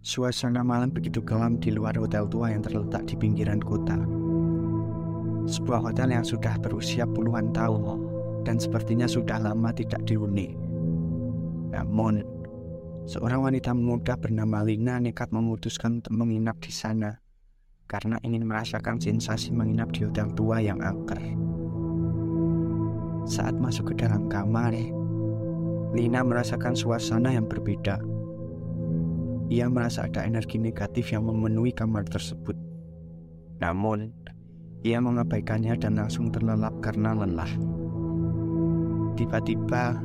Suasana malam begitu kelam di luar hotel tua yang terletak di pinggiran kota. Sebuah hotel yang sudah berusia puluhan tahun dan sepertinya sudah lama tidak dihuni. Namun, seorang wanita muda bernama Lina nekat memutuskan untuk menginap di sana karena ingin merasakan sensasi menginap di hotel tua yang angker. Saat masuk ke dalam kamar, Lina merasakan suasana yang berbeda ia merasa ada energi negatif yang memenuhi kamar tersebut. Namun, ia mengabaikannya dan langsung terlelap karena lelah. Tiba-tiba,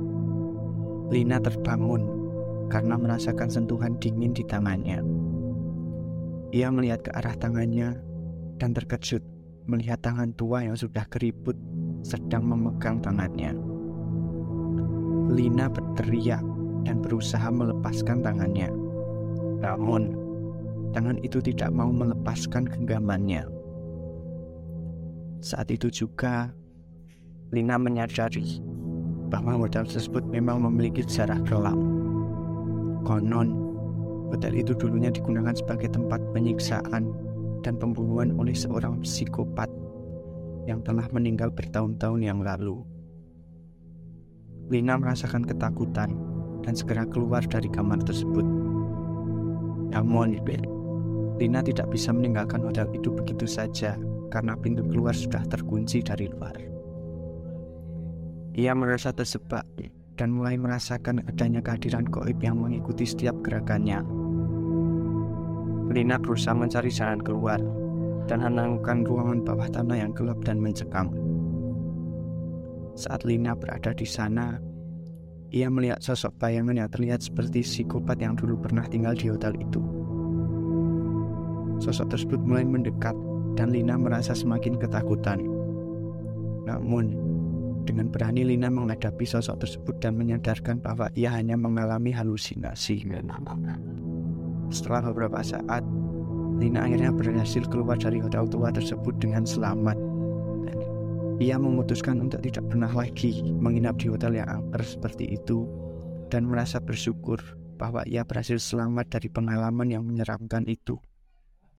Lina terbangun karena merasakan sentuhan dingin di tangannya. Ia melihat ke arah tangannya dan terkejut melihat tangan tua yang sudah keriput sedang memegang tangannya. Lina berteriak dan berusaha melepaskan tangannya. Namun, tangan itu tidak mau melepaskan genggamannya. Saat itu juga, Lina menyadari bahwa hotel tersebut memang memiliki sejarah kelam. Konon, hotel itu dulunya digunakan sebagai tempat penyiksaan dan pembunuhan oleh seorang psikopat yang telah meninggal bertahun-tahun yang lalu. Lina merasakan ketakutan dan segera keluar dari kamar tersebut. Namun, Lina tidak bisa meninggalkan hotel itu begitu saja karena pintu keluar sudah terkunci dari luar. Ia merasa tersebak dan mulai merasakan adanya kehadiran goib yang mengikuti setiap gerakannya. Lina berusaha mencari jalan keluar dan menemukan ruangan bawah tanah yang gelap dan mencekam. Saat Lina berada di sana, ia melihat sosok bayangan yang terlihat seperti psikopat yang dulu pernah tinggal di hotel itu. Sosok tersebut mulai mendekat dan Lina merasa semakin ketakutan. Namun, dengan berani Lina menghadapi sosok tersebut dan menyadarkan bahwa ia hanya mengalami halusinasi. Setelah beberapa saat, Lina akhirnya berhasil keluar dari hotel tua tersebut dengan selamat ia memutuskan untuk tidak pernah lagi menginap di hotel yang angker seperti itu dan merasa bersyukur bahwa ia berhasil selamat dari pengalaman yang menyeramkan itu.